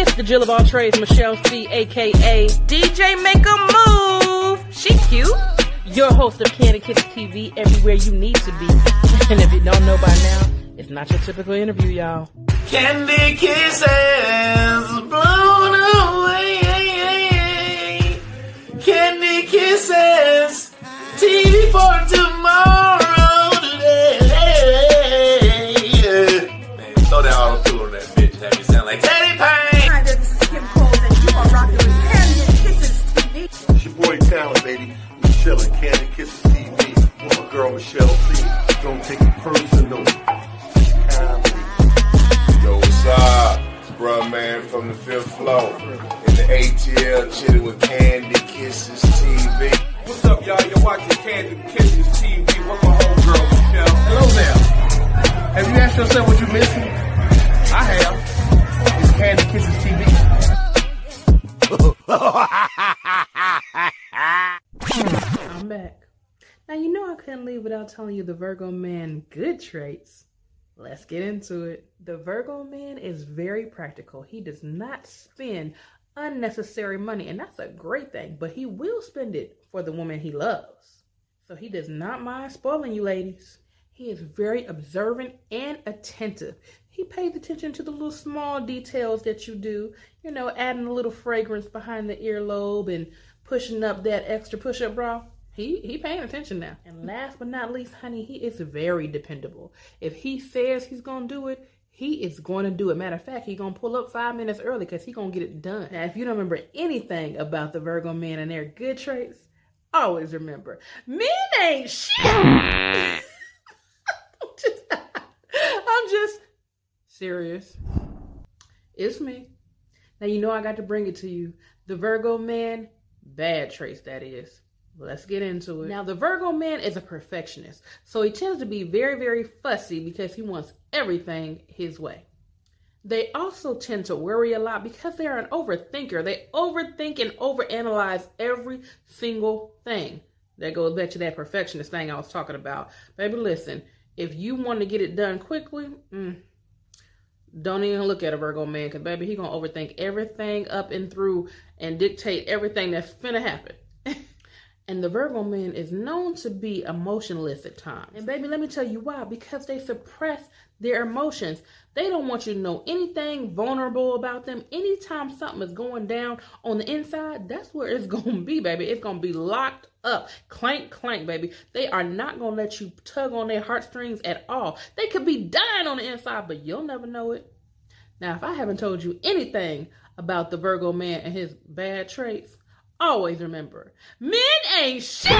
It's the Jill of all trades, Michelle C, aka DJ Make a Move. She cute. Your host of Candy Kisses TV, everywhere you need to be. And if you don't know by now, it's not your typical interview, y'all. Candy kisses Candy Kisses TV with my girl Michelle C. Don't take it personal. Talent. Yo, what's up? It's Bruh Man from the fifth floor. In the ATL, chilling with Candy Kisses TV. What's up, y'all? You're watching Candy Kisses TV with my homegirl, Michelle. Hello there. Have you asked yourself what you're missing? Now, you know I couldn't leave without telling you the Virgo man good traits. Let's get into it. The Virgo man is very practical. He does not spend unnecessary money, and that's a great thing, but he will spend it for the woman he loves. So he does not mind spoiling you, ladies. He is very observant and attentive. He pays attention to the little small details that you do, you know, adding a little fragrance behind the earlobe and pushing up that extra push-up bra. He he paying attention now. And last but not least, honey, he is very dependable. If he says he's gonna do it, he is going to do it. Matter of fact, he's gonna pull up five minutes early because he's gonna get it done. Now, if you don't remember anything about the Virgo man and their good traits, always remember, men ain't shit. I'm just, I'm just serious. It's me. Now you know I got to bring it to you. The Virgo man, bad traits that is. Let's get into it. Now, the Virgo man is a perfectionist, so he tends to be very, very fussy because he wants everything his way. They also tend to worry a lot because they're an overthinker. They overthink and overanalyze every single thing. That goes back to that perfectionist thing I was talking about. Baby, listen, if you want to get it done quickly, mm, don't even look at a Virgo man because, baby, he going to overthink everything up and through and dictate everything that's finna happen. And the Virgo man is known to be emotionless at times. And baby, let me tell you why. Because they suppress their emotions. They don't want you to know anything vulnerable about them. Anytime something is going down on the inside, that's where it's going to be, baby. It's going to be locked up. Clank, clank, baby. They are not going to let you tug on their heartstrings at all. They could be dying on the inside, but you'll never know it. Now, if I haven't told you anything about the Virgo man and his bad traits, always remember men ain't shit.